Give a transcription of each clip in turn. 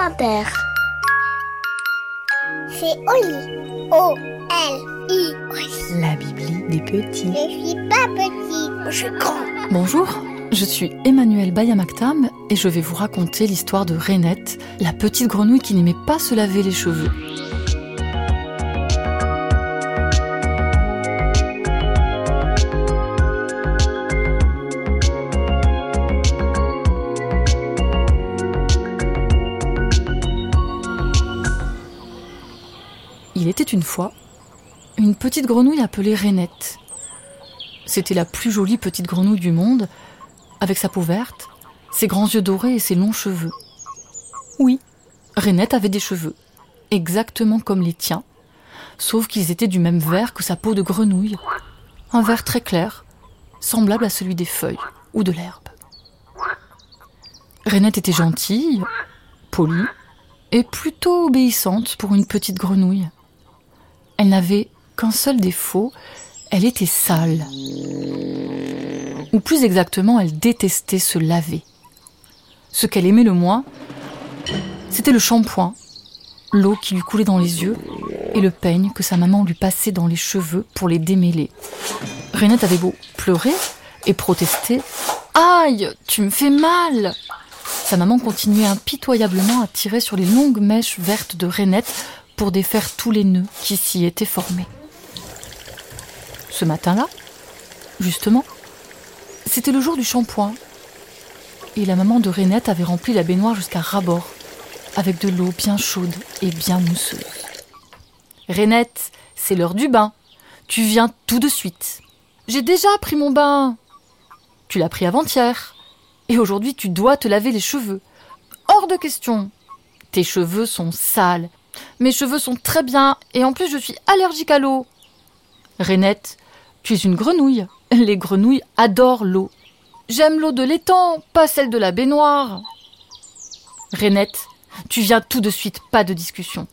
Inter. C'est Oli. O-L-I. La Bibli des petits. Je suis pas petit, je suis grand. Bonjour, je suis Emmanuel Bayamaktam et je vais vous raconter l'histoire de Renette, la petite grenouille qui n'aimait pas se laver les cheveux. Une fois une petite grenouille appelée Renette. C'était la plus jolie petite grenouille du monde, avec sa peau verte, ses grands yeux dorés et ses longs cheveux. Oui, Renette avait des cheveux, exactement comme les tiens, sauf qu'ils étaient du même vert que sa peau de grenouille, un vert très clair, semblable à celui des feuilles ou de l'herbe. Renette était gentille, polie et plutôt obéissante pour une petite grenouille. Elle n'avait qu'un seul défaut, elle était sale. Ou plus exactement, elle détestait se laver. Ce qu'elle aimait le moins, c'était le shampoing, l'eau qui lui coulait dans les yeux et le peigne que sa maman lui passait dans les cheveux pour les démêler. Renette avait beau pleurer et protester. Aïe, tu me fais mal Sa maman continuait impitoyablement à tirer sur les longues mèches vertes de Renette pour défaire tous les nœuds qui s'y étaient formés. Ce matin-là, justement, c'était le jour du shampoing. Et la maman de Renette avait rempli la baignoire jusqu'à ras-bord, avec de l'eau bien chaude et bien mousseuse. Renette, c'est l'heure du bain. Tu viens tout de suite. J'ai déjà pris mon bain. Tu l'as pris avant-hier. Et aujourd'hui, tu dois te laver les cheveux. Hors de question. Tes cheveux sont sales mes cheveux sont très bien et en plus je suis allergique à l'eau. Renette, tu es une grenouille. Les grenouilles adorent l'eau. J'aime l'eau de l'étang, pas celle de la baignoire. Renette, tu viens tout de suite, pas de discussion.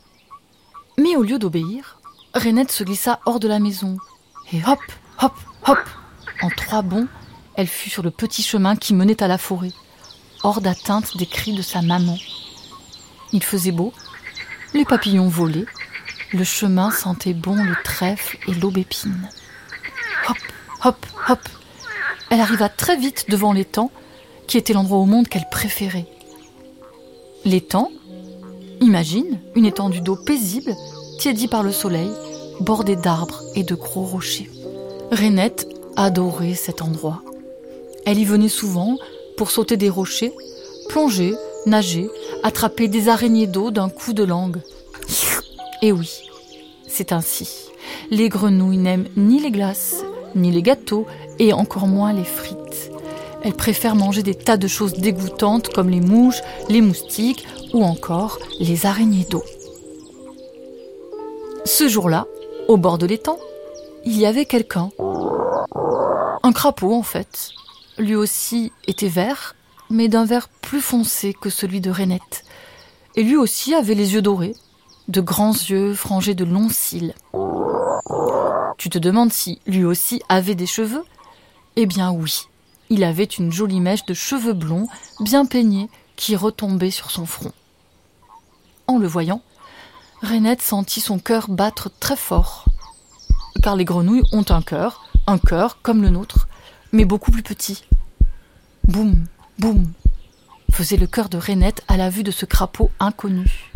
Mais au lieu d'obéir, Renette se glissa hors de la maison. Et hop, hop, hop, en trois bonds, elle fut sur le petit chemin qui menait à la forêt, hors d'atteinte des cris de sa maman. Il faisait beau, les papillons volaient, le chemin sentait bon le trèfle et l'aubépine. Hop, hop, hop. Elle arriva très vite devant l'étang, qui était l'endroit au monde qu'elle préférait. L'étang, imagine une étendue d'eau paisible, tiédie par le soleil, bordée d'arbres et de gros rochers. Renette adorait cet endroit. Elle y venait souvent pour sauter des rochers, plonger, nager, attraper des araignées d'eau d'un coup de langue. Et oui, c'est ainsi. Les grenouilles n'aiment ni les glaces, ni les gâteaux, et encore moins les frites. Elles préfèrent manger des tas de choses dégoûtantes comme les mouches, les moustiques ou encore les araignées d'eau. Ce jour-là, au bord de l'étang, il y avait quelqu'un. Un crapaud en fait. Lui aussi était vert mais d'un vert plus foncé que celui de Renette. Et lui aussi avait les yeux dorés, de grands yeux frangés de longs cils. Tu te demandes si lui aussi avait des cheveux? Eh bien oui, il avait une jolie mèche de cheveux blonds, bien peignés, qui retombait sur son front. En le voyant, Renette sentit son cœur battre très fort. Car les grenouilles ont un cœur, un cœur comme le nôtre, mais beaucoup plus petit. Boum, Boum faisait le cœur de Renette à la vue de ce crapaud inconnu.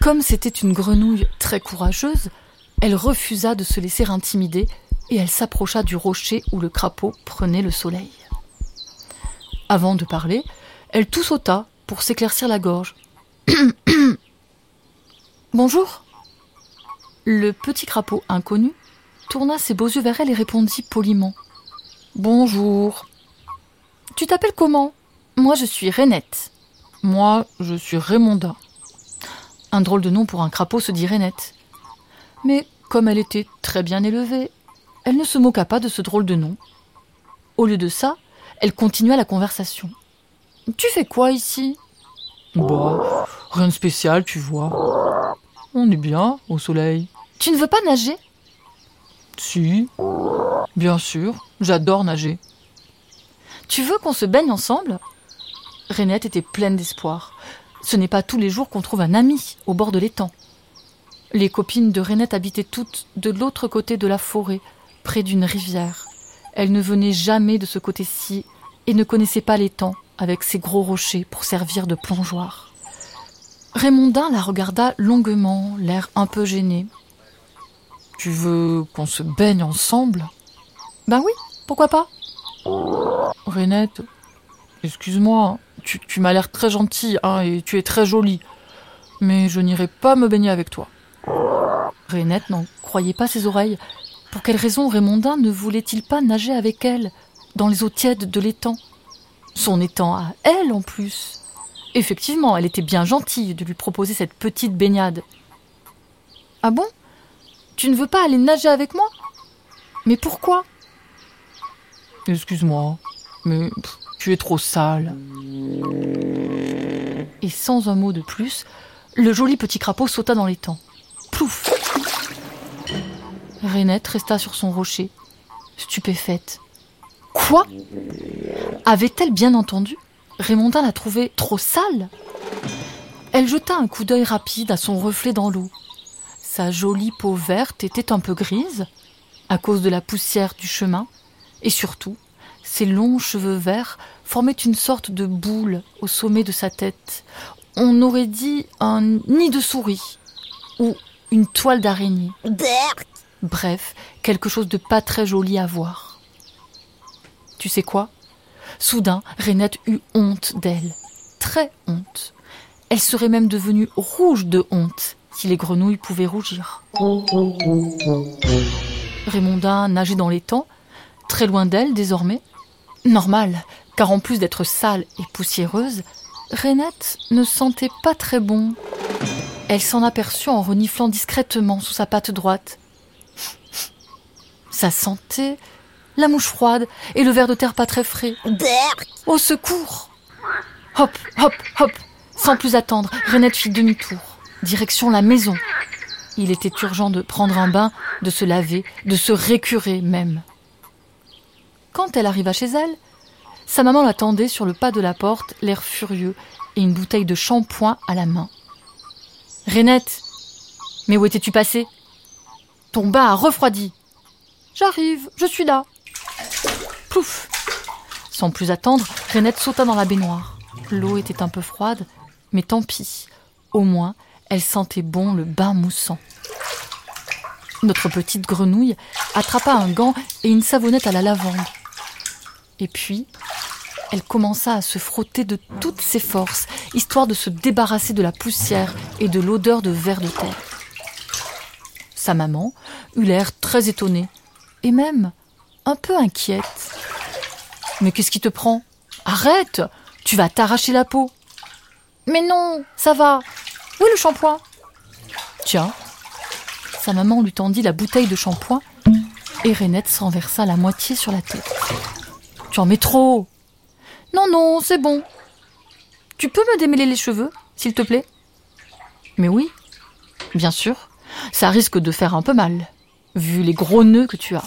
Comme c'était une grenouille très courageuse, elle refusa de se laisser intimider et elle s'approcha du rocher où le crapaud prenait le soleil. Avant de parler, elle tout sauta pour s'éclaircir la gorge. Bonjour. Le petit crapaud inconnu tourna ses beaux yeux vers elle et répondit poliment. Bonjour. Tu t'appelles comment? Moi, je suis Renette. Moi, je suis Raymonda. Un drôle de nom pour un crapaud se dit Renette. Mais comme elle était très bien élevée, elle ne se moqua pas de ce drôle de nom. Au lieu de ça, elle continua la conversation. Tu fais quoi ici? Bah, rien de spécial, tu vois. On est bien au soleil. Tu ne veux pas nager? Si, bien sûr, j'adore nager. Tu veux qu'on se baigne ensemble? Renette était pleine d'espoir. ce n'est pas tous les jours qu'on trouve un ami au bord de l'étang. Les copines de Renette habitaient toutes de l'autre côté de la forêt, près d'une rivière. Elles ne venaient jamais de ce côté-ci et ne connaissaient pas l'étang avec ses gros rochers pour servir de plongeoir. Raymondin la regarda longuement, l'air un peu gêné. Tu veux qu'on se baigne ensemble Ben oui, pourquoi pas Renette, excuse-moi, tu, tu m'as l'air très gentille hein, et tu es très jolie, mais je n'irai pas me baigner avec toi. Renette n'en croyait pas ses oreilles. Pour quelle raison Raymondin ne voulait-il pas nager avec elle, dans les eaux tièdes de l'étang? Son étang à elle en plus. Effectivement, elle était bien gentille de lui proposer cette petite baignade. Ah bon? Tu ne veux pas aller nager avec moi? Mais pourquoi? Excuse-moi, mais pff, tu es trop sale. Et sans un mot de plus, le joli petit crapaud sauta dans l'étang. Plouf Renette resta sur son rocher, stupéfaite. Quoi? Avait-elle bien entendu? Raymondin la trouvait trop sale Elle jeta un coup d'œil rapide à son reflet dans l'eau. Sa jolie peau verte était un peu grise, à cause de la poussière du chemin, et surtout, ses longs cheveux verts formaient une sorte de boule au sommet de sa tête. On aurait dit un nid de souris ou une toile d'araignée. Bref, quelque chose de pas très joli à voir. Tu sais quoi? Soudain, Renette eut honte d'elle. Très honte. Elle serait même devenue rouge de honte si les grenouilles pouvaient rougir. Raymondin nageait dans l'étang, très loin d'elle désormais. Normal, car en plus d'être sale et poussiéreuse, Renette ne sentait pas très bon. Elle s'en aperçut en reniflant discrètement sous sa patte droite. Ça sentait la mouche froide et le verre de terre pas très frais. Au secours Hop, hop, hop Sans plus attendre, Renette fit demi-tour, direction la maison. Il était urgent de prendre un bain, de se laver, de se récurer même. Quand elle arriva chez elle, sa maman l'attendait sur le pas de la porte, l'air furieux, et une bouteille de shampoing à la main. Renette Mais où étais-tu passée? Ton bain a refroidi. J'arrive, je suis là. Plouf Sans plus attendre, Renette sauta dans la baignoire. L'eau était un peu froide, mais tant pis. Au moins, elle sentait bon le bain moussant. Notre petite grenouille attrapa un gant et une savonnette à la lavande. Et puis, elle commença à se frotter de toutes ses forces, histoire de se débarrasser de la poussière et de l'odeur de verre de terre. Sa maman eut l'air très étonnée, et même un peu inquiète. Mais qu'est-ce qui te prend? Arrête Tu vas t'arracher la peau. Mais non, ça va. Où est le shampoing? Tiens. Sa maman lui tendit la bouteille de shampoing et Renette s'en versa la moitié sur la tête. Tu en mets trop Non, non, c'est bon. Tu peux me démêler les cheveux, s'il te plaît? Mais oui, bien sûr. Ça risque de faire un peu mal, vu les gros nœuds que tu as.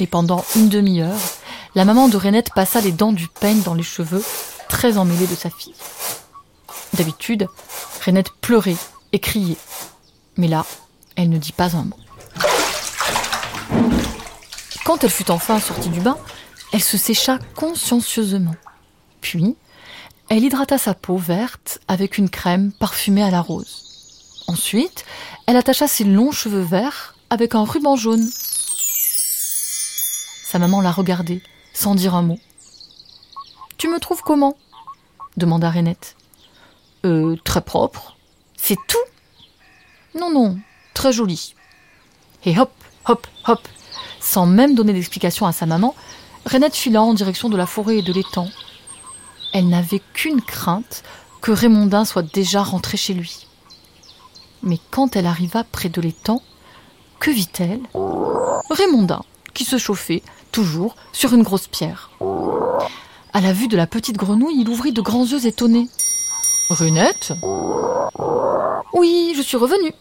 Et pendant une demi-heure, la maman de Renette passa les dents du peigne dans les cheveux, très emmêlés de sa fille. D'habitude, Renette pleurait et criait. Mais là, elle ne dit pas un mot. Quand elle fut enfin sortie du bain, elle se sécha consciencieusement. Puis, elle hydrata sa peau verte avec une crème parfumée à la rose. Ensuite, elle attacha ses longs cheveux verts avec un ruban jaune. Sa maman la regardait, sans dire un mot. Tu me trouves comment? demanda Renette. Euh, très propre. C'est tout? Non, non, très joli. Et hop, hop, hop, sans même donner d'explication à sa maman, Renette fila en direction de la forêt et de l'étang. Elle n'avait qu'une crainte, que Raymondin soit déjà rentré chez lui. Mais quand elle arriva près de l'étang, que vit-elle? Raymondin, qui se chauffait, toujours, sur une grosse pierre. À la vue de la petite grenouille, il ouvrit de grands yeux étonnés. Renette? Oui, je suis revenue.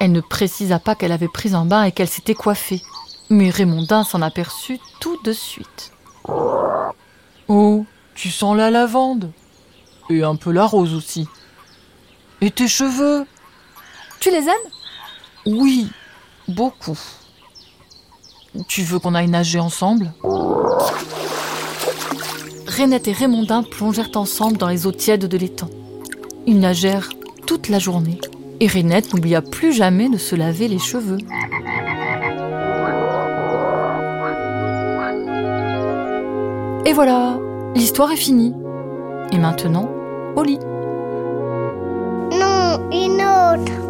Elle ne précisa pas qu'elle avait pris un bain et qu'elle s'était coiffée. Mais Raymondin s'en aperçut tout de suite. Oh, tu sens la lavande Et un peu la rose aussi. Et tes cheveux Tu les aimes? Oui, beaucoup. Tu veux qu'on aille nager ensemble? Rainette et Raymondin plongèrent ensemble dans les eaux tièdes de l'étang. Ils nagèrent toute la journée et Rainette n'oublia plus jamais de se laver les cheveux. Et voilà, l'histoire est finie. Et maintenant, au lit. Non, une autre.